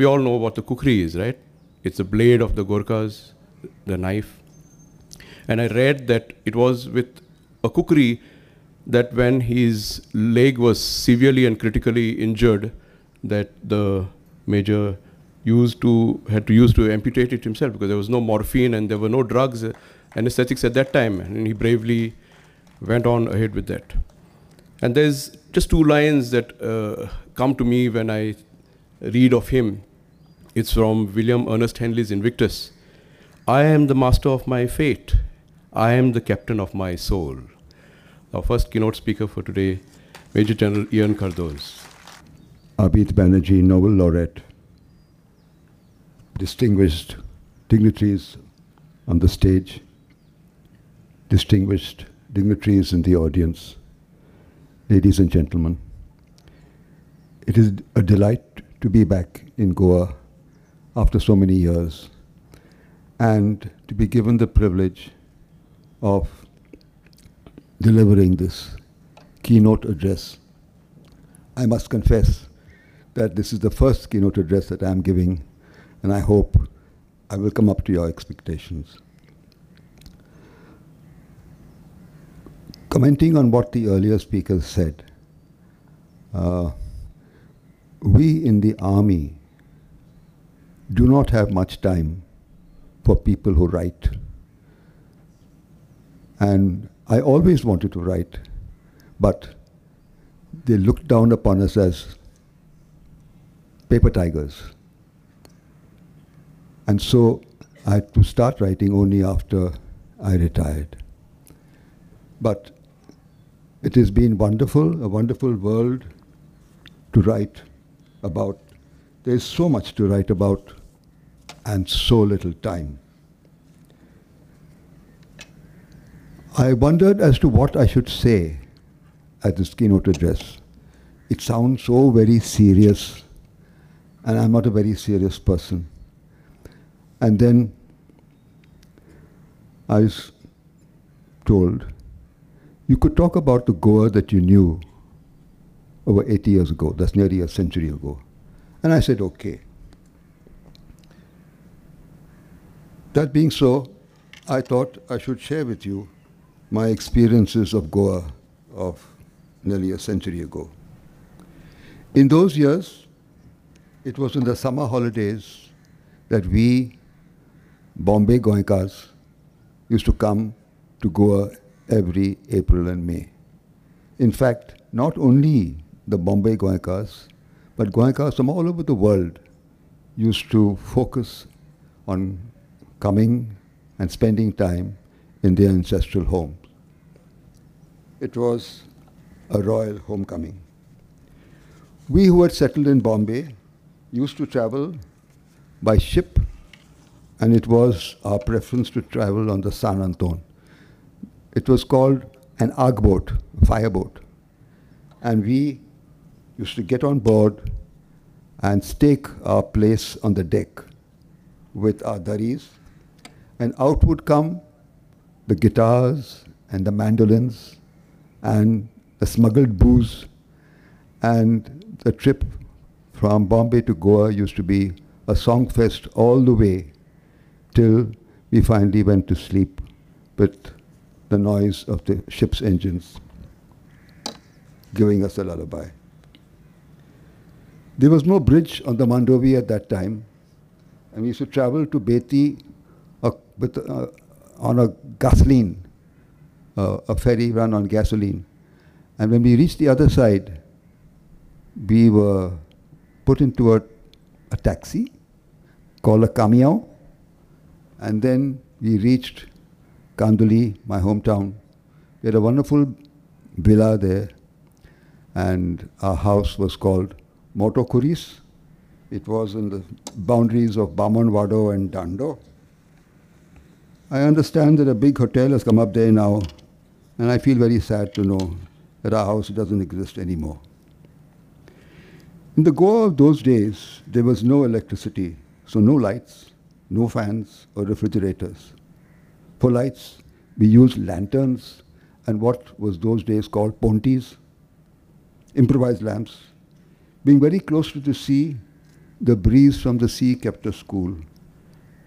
we all know what the kukri is, right? It's the blade of the Gorkhas, the knife. And I read that it was with a kukri that when his leg was severely and critically injured, that the major used to had to use to amputate it himself because there was no morphine and there were no drugs, anesthetics at that time, and he bravely went on ahead with that. And there's just two lines that uh, come to me when I read of him. It's from William Ernest Henley's Invictus. I am the master of my fate. I am the captain of my soul. Our first keynote speaker for today, Major General Ian Cardozo. Abhijit Banerjee, Nobel laureate, distinguished dignitaries on the stage, distinguished dignitaries in the audience, ladies and gentlemen. It is a delight to be back in Goa after so many years and to be given the privilege of delivering this keynote address. I must confess that this is the first keynote address that I'm giving, and I hope I will come up to your expectations. Commenting on what the earlier speakers said, uh, we in the army do not have much time for people who write. And I always wanted to write, but they looked down upon us as paper tigers. And so I had to start writing only after I retired. But it has been wonderful, a wonderful world to write about. There's so much to write about and so little time. I wondered as to what I should say at this keynote address. It sounds so very serious, and I'm not a very serious person. And then I was told, you could talk about the Goa that you knew over 80 years ago. That's nearly a century ago. And I said, okay. That being so, I thought I should share with you my experiences of Goa of nearly a century ago. In those years, it was in the summer holidays that we, Bombay Goenkars, used to come to Goa every April and May. In fact, not only the Bombay Goenkars, but Goenkars from all over the world used to focus on coming and spending time in their ancestral homes. It was a royal homecoming. We who had settled in Bombay used to travel by ship, and it was our preference to travel on the San Anton. It was called an arg boat, a fire boat, And we used to get on board and stake our place on the deck with our dharis, and out would come the guitars and the mandolins and the smuggled booze. And the trip from Bombay to Goa used to be a song fest all the way till we finally went to sleep with the noise of the ship's engines giving us a lullaby. There was no bridge on the Mandovi at that time, and we used to travel to Betim with, uh, on a gasoline uh, a ferry run on gasoline. And when we reached the other side, we were put into a, a taxi called a Kamiao. And then we reached Kanduli, my hometown. We had a wonderful villa there, and our house was called Motokuris. It was in the boundaries of Bamanwado and Dando. I understand that a big hotel has come up there now, and I feel very sad to know that our house doesn't exist anymore. In the Goa of those days, there was no electricity, so no lights, no fans or refrigerators. For lights, we used lanterns and what was those days called pontis, improvised lamps. Being very close to the sea, The breeze from the sea kept us cool,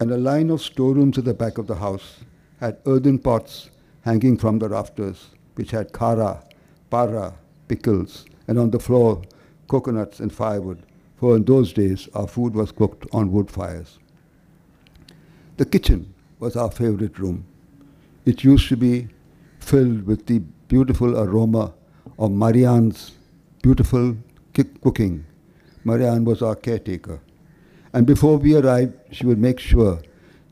and a line of storerooms at the back of the house had earthen pots hanging from the rafters, which had khara, para, pickles, and on the floor coconuts and firewood, for in those days our food was cooked on wood fires. The kitchen was our favorite room. It used to be filled with the beautiful aroma of Marianne's beautiful cooking. Marianne was our caretaker. And before we arrived, she would make sure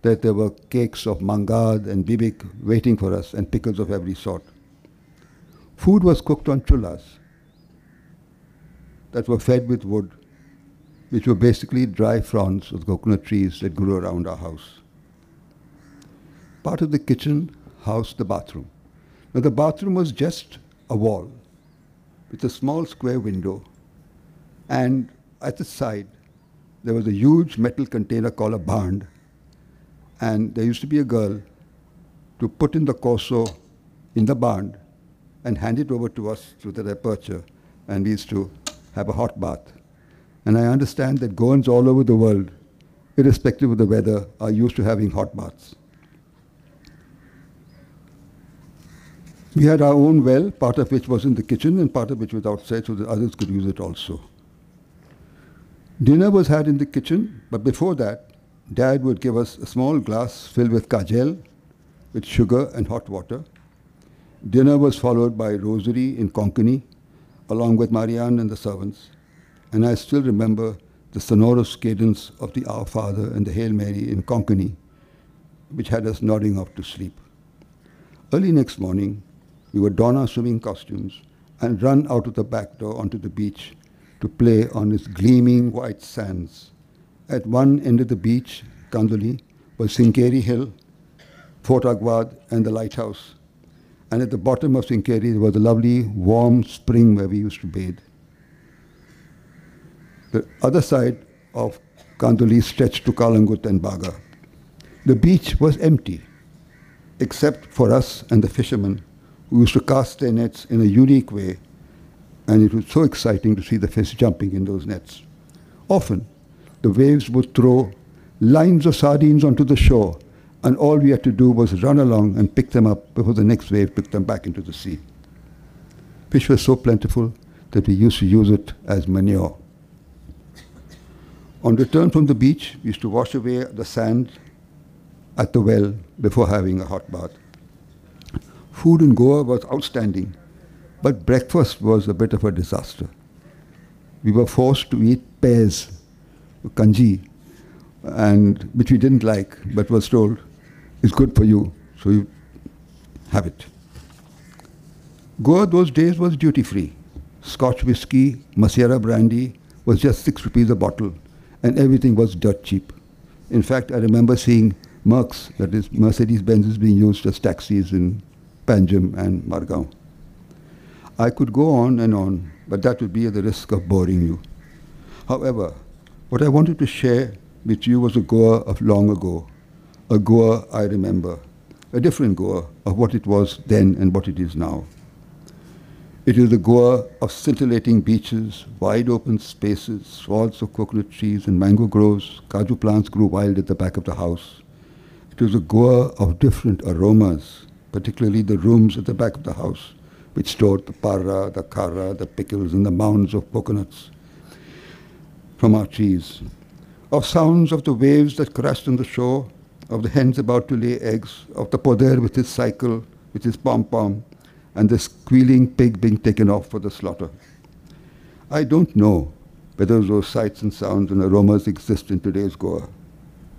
that there were cakes of mangad and bibik waiting for us and pickles of every sort. Food was cooked on chullas that were fed with wood, which were basically dry fronds of coconut trees that grew around our house. Part of the kitchen housed the bathroom. Now the bathroom was just a wall with a small square window and at the side there was a huge metal container called a barn and there used to be a girl to put in the corso in the barn and hand it over to us through the aperture and we used to have a hot bath. And I understand that Goans all over the world, irrespective of the weather, are used to having hot baths. We had our own well, part of which was in the kitchen and part of which was outside so that others could use it also. Dinner was had in the kitchen, but before that, Dad would give us a small glass filled with kajel, with sugar and hot water. Dinner was followed by rosary in Konkani, along with Marianne and the servants. And I still remember the sonorous cadence of the Our Father and the Hail Mary in Konkani, which had us nodding off to sleep. Early next morning, we would don our swimming costumes and run out of the back door onto the beach to play on its gleaming white sands. At one end of the beach, Kanduli, was Sinkeri Hill, Fort Agwad, and the lighthouse. And at the bottom of Sinkeri, was a lovely warm spring where we used to bathe. The other side of Kanduli stretched to Calangute and Baga. The beach was empty, except for us and the fishermen who used to cast their nets in a unique way, and it was so exciting to see the fish jumping in those nets. Often, the waves would throw lines of sardines onto the shore, and all we had to do was run along and pick them up before the next wave took them back into the sea. Fish was so plentiful that we used to use it as manure. On return from the beach, we used to wash away the sand at the well before having a hot bath. Food in Goa was outstanding, but breakfast was a bit of a disaster. We were forced to eat pears, kanji, and which we didn't like, but was told is good for you, so you have it. Goa those days was duty free. Scotch whiskey, Madeira brandy was just six rupees a bottle, and everything was dirt cheap. In fact, I remember seeing Mercs, that is Mercedes Benzes, being used as taxis in Panjim and Margao. I could go on and on, but that would be at the risk of boring you. However, what I wanted to share with you was a Goa of long ago, a Goa I remember, a different Goa of what it was then and what it is now. It is the Goa of scintillating beaches, wide open spaces, swaths of coconut trees and mango groves, kaju plants grew wild at the back of the house. It was a Goa of different aromas, particularly the rooms at the back of the house, which stored the para, the kara, the pickles, and the mounds of coconuts from our trees. Of sounds of the waves that crashed on the shore, of the hens about to lay eggs, of the poder with his cycle, with his pom-pom, and the squealing pig being taken off for the slaughter. I don't know whether those sights and sounds and aromas exist in today's Goa,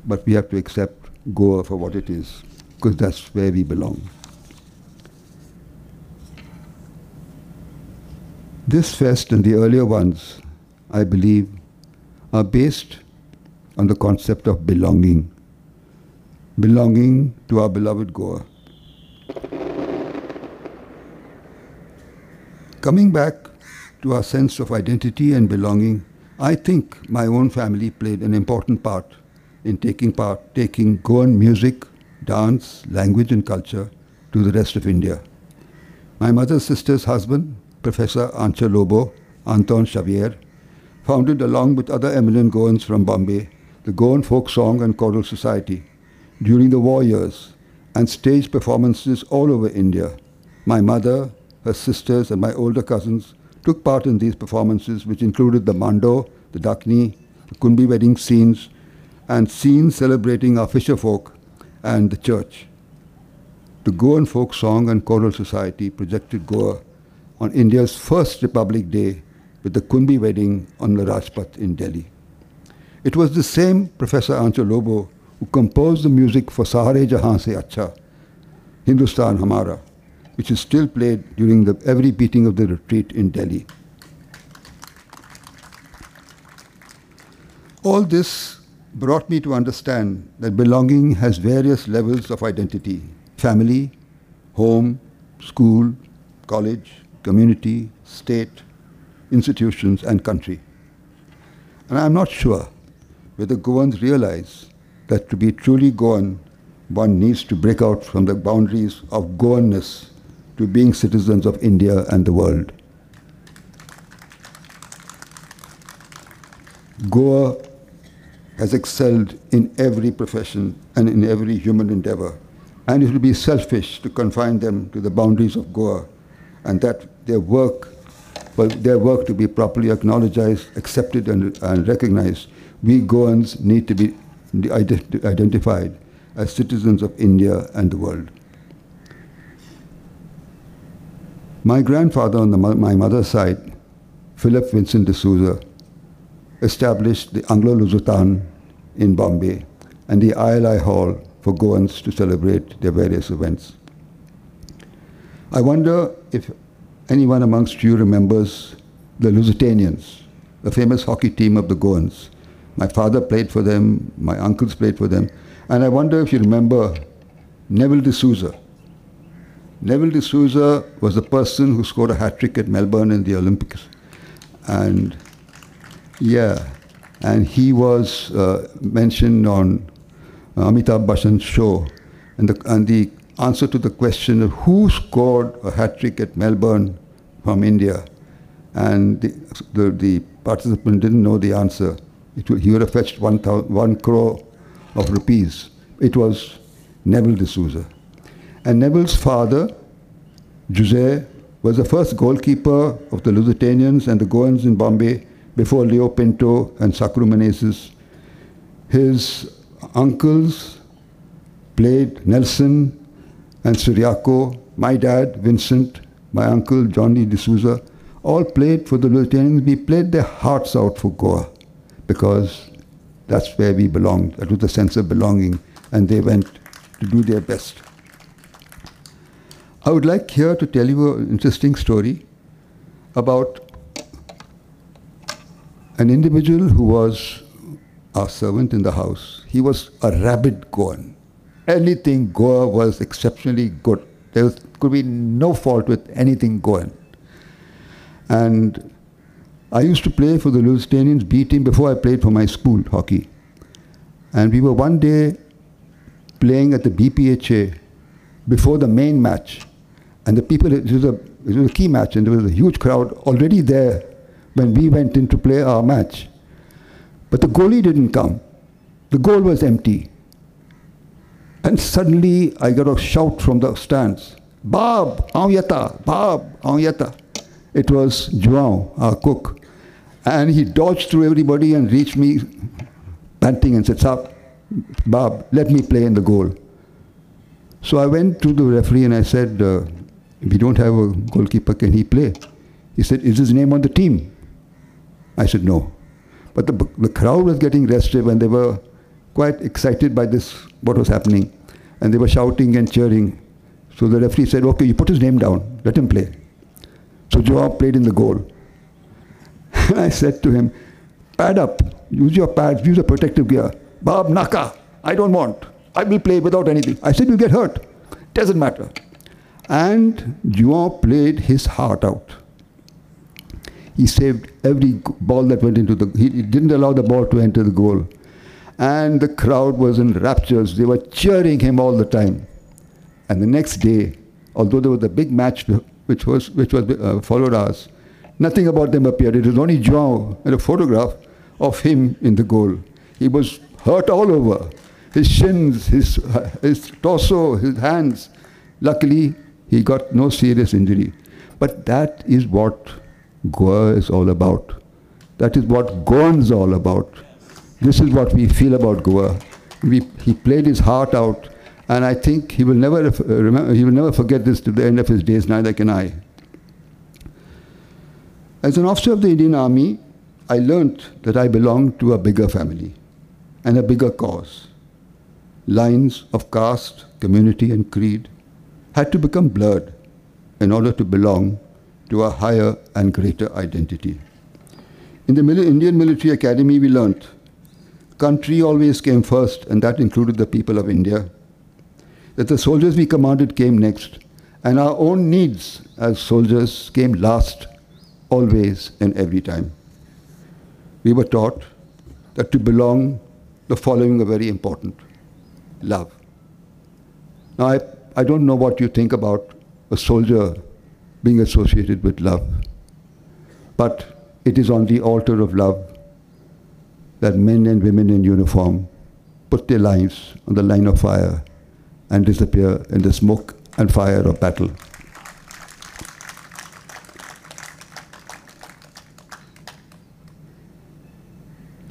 but we have to accept Goa for what it is, because that's where we belong. This fest and the earlier ones, I believe, are based on the concept of belonging. Belonging to our beloved Goa. Coming back to our sense of identity and belonging, I think my own family played an important part in taking part, taking Goan music, dance, language and culture to the rest of India. My mother's sister's husband, Professor Antsher Lobo, Anton Xavier, founded along with other eminent Goans from Bombay the Goan Folk Song and Choral Society during the war years and staged performances all over India. My mother, her sisters, and my older cousins took part in these performances, which included the Mando, the Dakni, the Kunbi wedding scenes, and scenes celebrating our fisher folk and the church. The Goan Folk Song and Choral Society projected Goa on India's first Republic Day with the Kunbi wedding on the Rajpath in Delhi. It was the same Professor Antsher Lobo who composed the music for Sahare Jahan Se Acha, Hindustan Hamara, which is still played during the, every beating of the retreat in Delhi. All this brought me to understand that belonging has various levels of identity family, home, school, college, community, state, institutions, and country. And I'm not sure whether Goans realize that to be truly Goan, one needs to break out from the boundaries of Goanness to being citizens of India and the world. Goa has excelled in every profession and in every human endeavor, and it would be selfish to confine them to the boundaries of Goa, and that their work, well, their work to be properly acknowledged, accepted, and, and recognized, we Goans need to be identified as citizens of India and the world. My grandfather on the, my mother's side, Philip Vincent de Souza, established the Anglo-Lusitano in Bombay and the ILI Hall for Goans to celebrate their various events. I wonder if anyone amongst you remembers the Lusitanians, the famous hockey team of the Goans. My father played for them, my uncles played for them, and I wonder if you remember Neville D'Souza, Neville D'Souza was the person who scored a hat trick at Melbourne in the Olympics. And yeah, and he was uh, mentioned on Amitabh Bachchan's show. And the, and the answer to the question of who scored a hat trick at Melbourne from India, and the, the, the participant didn't know the answer. It, he would have fetched one, one crore of rupees. It was Neville D'Souza. And Neville's father, Jose, was the first goalkeeper of the Lusitanians and the Goans in Bombay before Leo Pinto and Sakru Menezes. His uncles played Nelson and Suriaco, my dad, Vincent, my uncle, Johnny D'Souza, all played for the Lusitanians. We played their hearts out for Goa because that's where we belonged. That was the sense of belonging, and they went to do their best. I would like here to tell you an interesting story about an individual who was our servant in the house. He was a rabid Goan. Anything Goa was exceptionally good. There could be no fault with anything going. And I used to play for the Lusitanians B team before I played for my school hockey. And we were one day playing at the BPHA before the main match. And the people, it was, a, it was a key match, and there was a huge crowd already there when we went in to play our match. But the goalie didn't come. The goal was empty. And suddenly I got a shout from the stands, Bob, Auyata, Bob, Auyata. It was João, our cook. And he dodged through everybody and reached me panting and said, Sab, Bob, let me play in the goal. So I went to the referee and I said, uh, we don't have a goalkeeper, can he play? He said, is his name on the team? I said, no. But the, the crowd was getting restive and they were quite excited by this, what was happening. And they were shouting and cheering. So the referee said, okay, you put his name down, let him play. So Joao played in the goal. And I said to him, pad up, use your pads, use a protective gear. Bob Naka, I don't want. I will play without anything. I said, you'll get hurt. Doesn't matter. And João played his heart out. He saved every ball that went into the, he didn't allow the ball to enter the goal. And the crowd was in raptures. They were cheering him all the time. And the next day, although there was a big match which was, which was uh, followed us, Nothing about them appeared. It was only João and a photograph of him in the goal. He was hurt all over. His shins, his, his torso, his hands. Luckily, he got no serious injury. But that is what Goa is all about. That is what Goans all about. This is what we feel about Goa. We, he played his heart out, and I think he will never uh, remember, he will never forget this to the end of his days. Neither can I. As an officer of the Indian Army, I learnt that I belonged to a bigger family and a bigger cause. Lines of caste, community, and creed had to become blurred in order to belong to a higher and greater identity. In the Indian Military Academy, we learnt country always came first, and that included the people of India. That the soldiers we commanded came next, and our own needs as soldiers came last always and every time. We were taught that to belong, the following are very important love. Now, I, I don't know what you think about a soldier being associated with love, but it is on the altar of love that men and women in uniform put their lives on the line of fire and disappear in the smoke and fire of battle.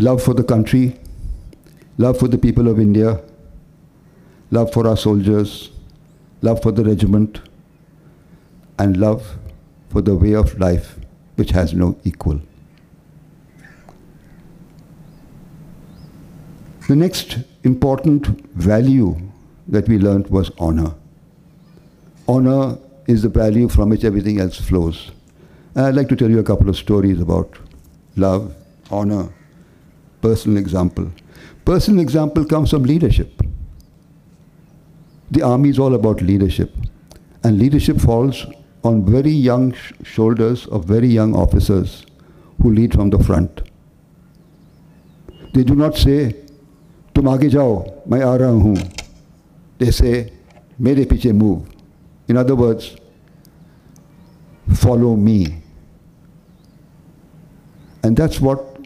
love for the country, love for the people of India, love for our soldiers, love for the regiment, and love for the way of life which has no equal. The next important value that we learned was honor. Honor is the value from which everything else flows. And I'd like to tell you a couple of stories about love, honor, personal example. Personal example comes from leadership. The army is all about leadership. And leadership falls on very young sh shoulders of very young officers who lead from the front. They do not say, तुम आगे जाओ मैं आ रहा हूँ they say मेरे पीछे move in other words follow me and that's what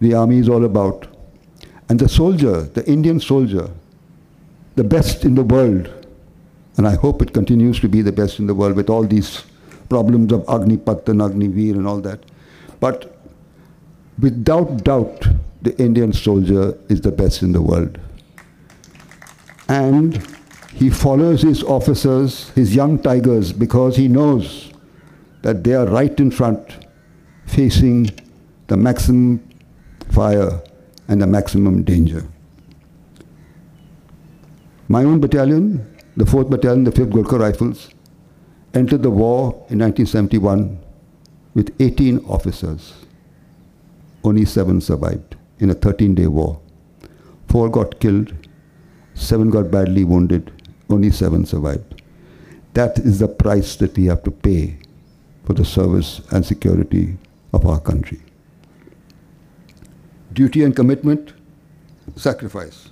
the army is all about. And the soldier, the Indian soldier, the best in the world, and I hope it continues to be the best in the world with all these problems of Agnipat and Agnivir and all that. But without doubt, the Indian soldier is the best in the world. And he follows his officers, his young tigers, because he knows that they are right in front, facing the maximum fire, and the maximum danger. My own battalion, the 4th Battalion, the 5th Gurkha Rifles, entered the war in 1971 with 18 officers. Only seven survived in a 13 day war. Four got killed, seven got badly wounded, only seven survived. That is the price that we have to pay for the service and security of our country duty and commitment, sacrifice.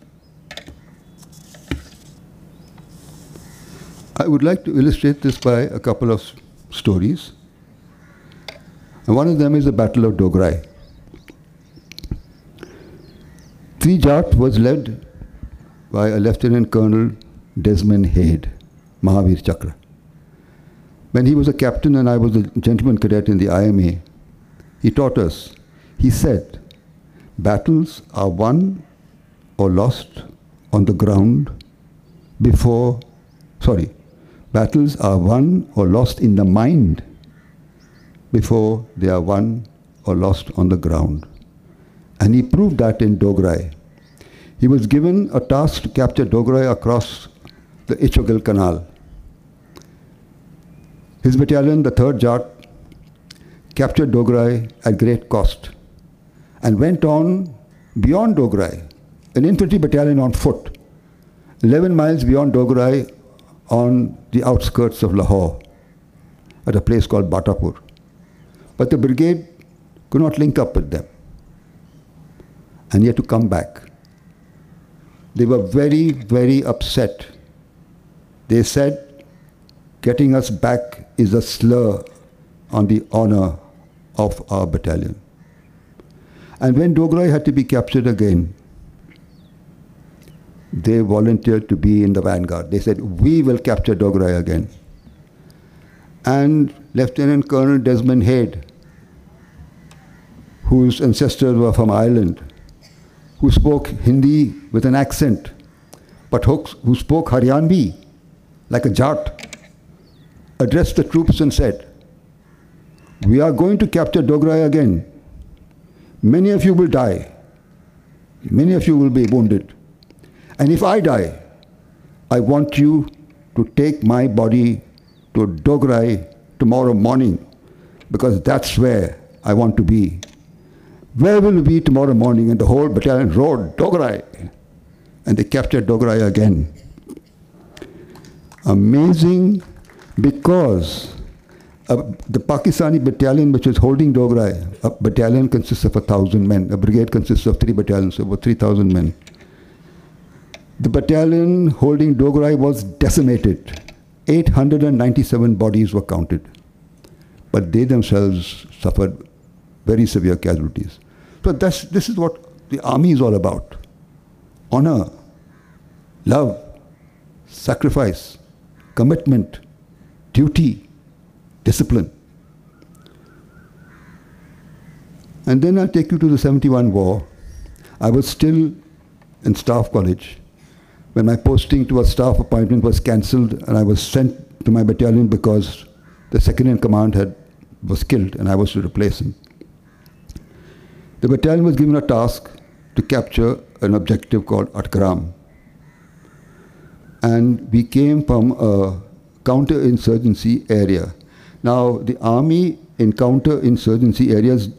I would like to illustrate this by a couple of stories. And one of them is the Battle of Dograi. Three Jat was led by a Lieutenant Colonel Desmond Hayde, Mahavir Chakra. When he was a captain and I was a gentleman cadet in the IMA, he taught us, he said, battles are won or lost on the ground before, sorry, battles are won or lost in the mind before they are won or lost on the ground. And he proved that in Dograi. He was given a task to capture Dograi across the Ichogil Canal. His battalion, the 3rd Jat, captured Dograi at great cost and went on beyond Dograi, an infantry battalion on foot, 11 miles beyond Dograi on the outskirts of Lahore at a place called Batapur. But the brigade could not link up with them and yet to come back. They were very, very upset. They said getting us back is a slur on the honor of our battalion. And when DograI had to be captured again, they volunteered to be in the vanguard. They said, We will capture DograI again. And Lieutenant Colonel Desmond Hayde, whose ancestors were from Ireland, who spoke Hindi with an accent, but who spoke Haryanvi like a Jat, addressed the troops and said, We are going to capture DograI again. Many of you will die. Many of you will be wounded. And if I die, I want you to take my body to DograI tomorrow morning because that's where I want to be. Where will we be tomorrow morning? And the whole battalion rode DograI. And they captured DograI again. Amazing because uh, the Pakistani battalion which was holding DograI, a battalion consists of a thousand men, a brigade consists of three battalions, so about 3,000 men. The battalion holding DograI was decimated. 897 bodies were counted. But they themselves suffered very severe casualties. So that's, this is what the army is all about. Honor, love, sacrifice, commitment, duty, discipline. And then I'll take you to the 71 war. I was still in staff college when my posting to a staff appointment was cancelled and I was sent to my battalion because the second in command had was killed and I was to replace him. The battalion was given a task to capture an objective called Atgram. And we came from a counterinsurgency area. Now, the army in counterinsurgency areas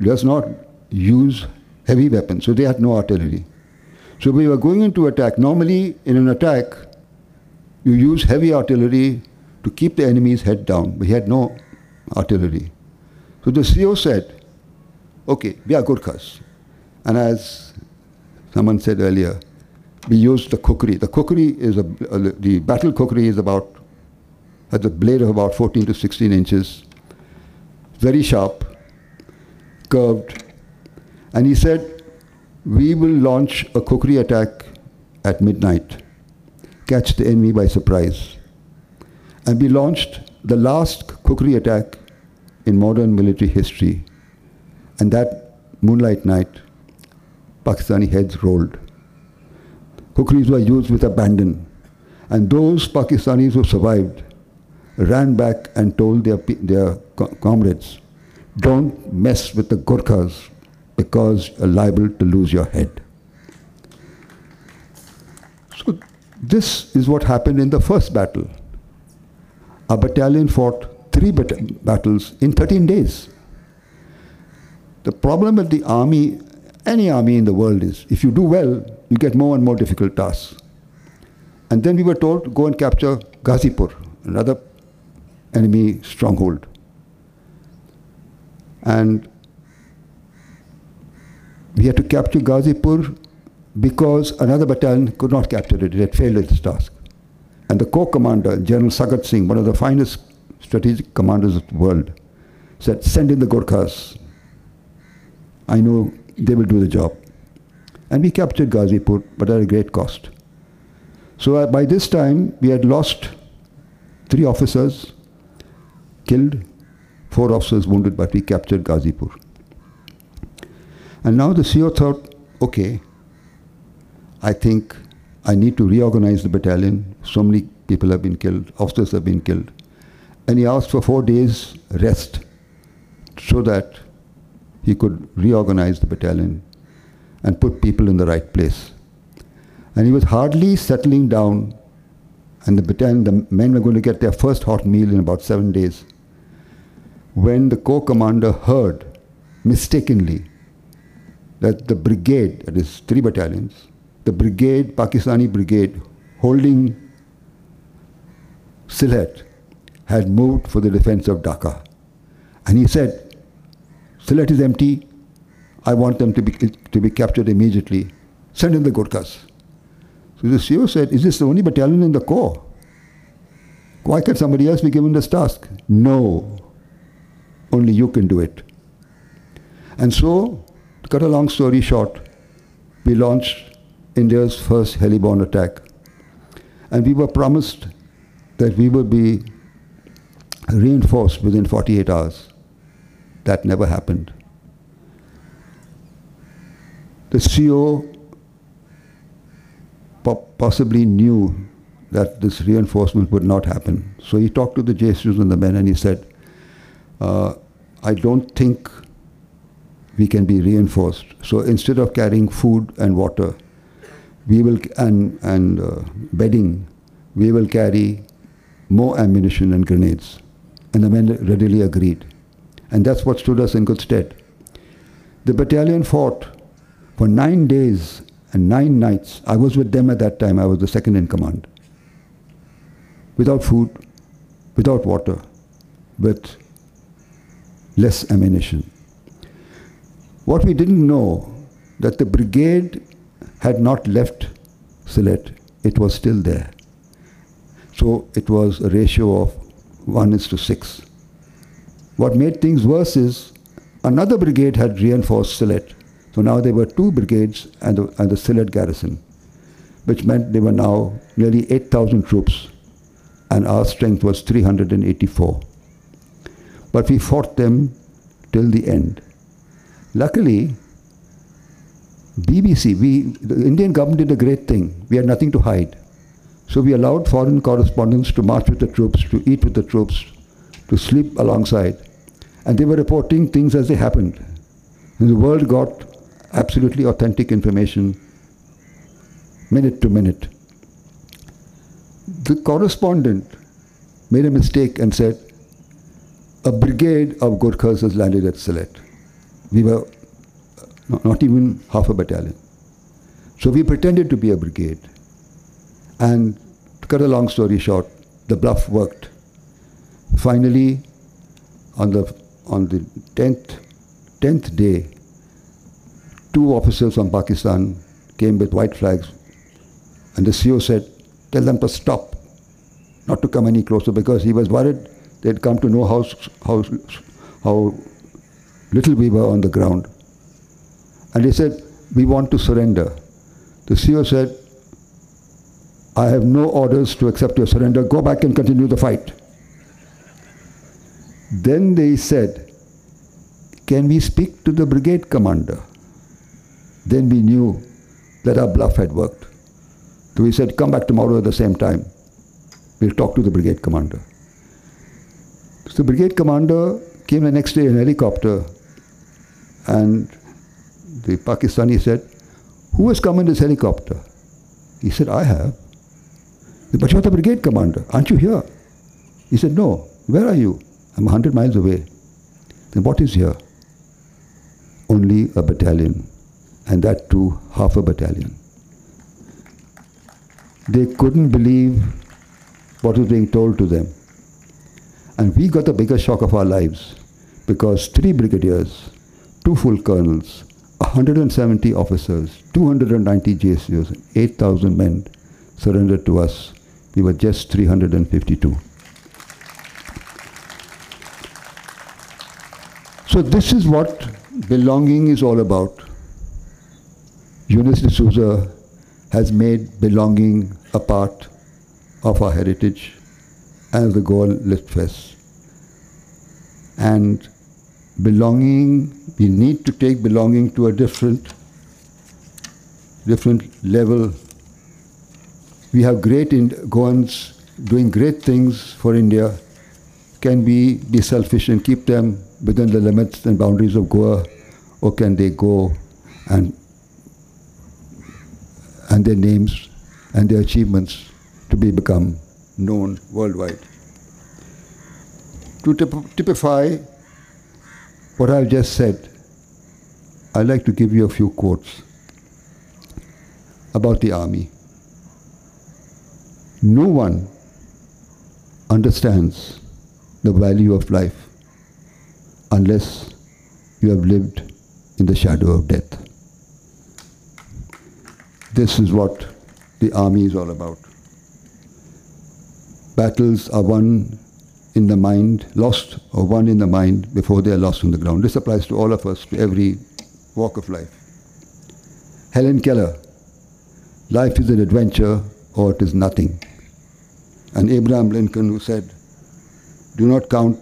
does not use heavy weapons, so they had no artillery. So we were going into attack. Normally, in an attack, you use heavy artillery to keep the enemy's head down. We had no artillery. So the CO said, okay, we are Gurkhas. And as someone said earlier, we used the kukri. The kukri is a, a, the battle kukri is about, has a blade of about 14 to 16 inches, very sharp, curved. And he said, we will launch a kukri attack at midnight, catch the enemy by surprise. And we launched the last kukri attack in modern military history. And that moonlight night, Pakistani heads rolled. Kukris were used with abandon. And those Pakistanis who survived ran back and told their, their comrades, don't mess with the Gurkhas because you're liable to lose your head. So this is what happened in the first battle. A battalion fought three bat battles in 13 days. The problem with the army, any army in the world is, if you do well, you get more and more difficult tasks. And then we were told to go and capture Ghazipur, another enemy stronghold. And we had to capture Ghazipur because another battalion could not capture it. It had failed its task. And the corps commander, General Sagat Singh, one of the finest strategic commanders of the world, said, send in the Gurkhas. I know they will do the job. And we captured Ghazipur, but at a great cost. So uh, by this time, we had lost three officers killed, four officers wounded, but we captured Ghazipur. And now the CO thought, okay, I think I need to reorganize the battalion. So many people have been killed, officers have been killed. And he asked for four days rest so that he could reorganize the battalion and put people in the right place. And he was hardly settling down, and the battalion, the men were going to get their first hot meal in about seven days, when the corps commander heard, mistakenly, that the brigade, that is three battalions, the brigade, Pakistani brigade, holding Sylhet, had moved for the defense of Dhaka. And he said, Sylhet is empty. I want them to be, to be captured immediately. Send in the Gurkhas. So the CEO said, Is this the only battalion in the corps? Why can't somebody else be given this task? No. Only you can do it. And so, to cut a long story short, we launched India's first heliborne attack. And we were promised that we would be reinforced within 48 hours. That never happened. The CO po- possibly knew that this reinforcement would not happen. So he talked to the JCOs and the men and he said, uh, I don't think we can be reinforced. So instead of carrying food and water, we will and and uh, bedding, we will carry more ammunition and grenades. And the men readily agreed, and that's what stood us in good stead. The battalion fought for nine days and nine nights. I was with them at that time. I was the second in command. Without food, without water, with less ammunition. What we didn't know that the brigade had not left Sylhet. It was still there. So it was a ratio of 1 is to 6. What made things worse is another brigade had reinforced Sylhet. So now there were two brigades and the, and the Sylhet garrison, which meant there were now nearly 8,000 troops, and our strength was 384. But we fought them till the end. Luckily, BBC, we, the Indian government did a great thing. We had nothing to hide. So we allowed foreign correspondents to march with the troops, to eat with the troops, to sleep alongside. And they were reporting things as they happened. And the world got absolutely authentic information minute to minute. The correspondent made a mistake and said, a brigade of Gurkhas has landed at Sylhet. We were uh, not even half a battalion. So we pretended to be a brigade. And to cut a long story short, the bluff worked. Finally, on the, on the 10th, 10th day, two officers from Pakistan came with white flags. And the CO said, tell them to stop, not to come any closer, because he was worried they'd come to know how, how, how little we were on the ground. And he said, we want to surrender. The CO said, I have no orders to accept your surrender. Go back and continue the fight. Then they said, can we speak to the brigade commander? Then we knew that our bluff had worked. So we said, come back tomorrow at the same time. We'll talk to the brigade commander. So the brigade commander came the next day in a helicopter and the Pakistani said, Who has come in this helicopter? He said, I have. But you're the brigade commander. Aren't you here? He said, No. Where are you? I'm 100 miles away. Then what is here? Only a battalion. And that too, half a battalion. They couldn't believe what was being told to them. And we got the biggest shock of our lives because three brigadiers, two full colonels, 170 officers, 290 JCOs, 8,000 men surrendered to us. We were just 352. So this is what belonging is all about. Eunice D'Souza has made belonging a part of our heritage as the goal Goa Litfest. And belonging, we need to take belonging to a different, different level. We have great Goans doing great things for India. Can we be selfish and keep them within the limits and boundaries of Goa, or can they go and and their names and their achievements to be become known worldwide? To typ- typify what I've just said, I'd like to give you a few quotes about the army. No one understands the value of life unless you have lived in the shadow of death. This is what the army is all about. Battles are won in the mind, lost or won in the mind before they are lost on the ground. This applies to all of us, to every walk of life. Helen Keller, life is an adventure or it is nothing. And Abraham Lincoln, who said, do not count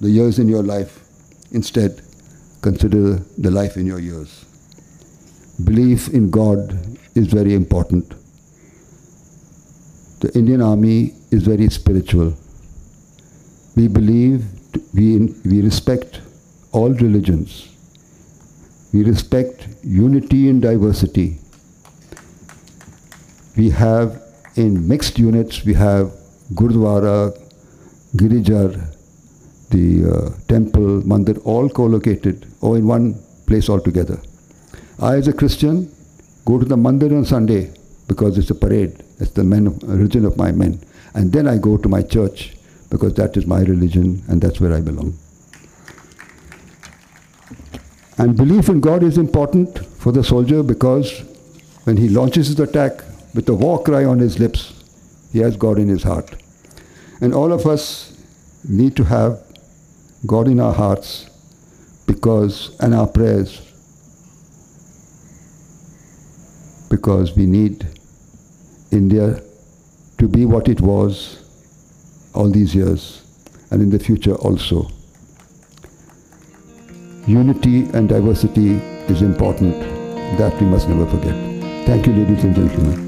the years in your life, instead, consider the life in your years. Belief in God is very important. The Indian Army is very spiritual. We believe, we, we respect all religions. We respect unity in diversity. We have in mixed units, we have Gurdwara, Girijar, the uh, temple, mandir, all co-located or in one place altogether. I, as a Christian, go to the mandir on Sunday because it's a parade. It's the men of, religion of my men. And then I go to my church because that is my religion and that's where I belong. And belief in God is important for the soldier because when he launches his attack with a war cry on his lips, he has God in his heart. And all of us need to have God in our hearts because, and our prayers, because we need India to be what it was all these years and in the future also. Unity and diversity is important. That we must never forget. Thank you, ladies and gentlemen.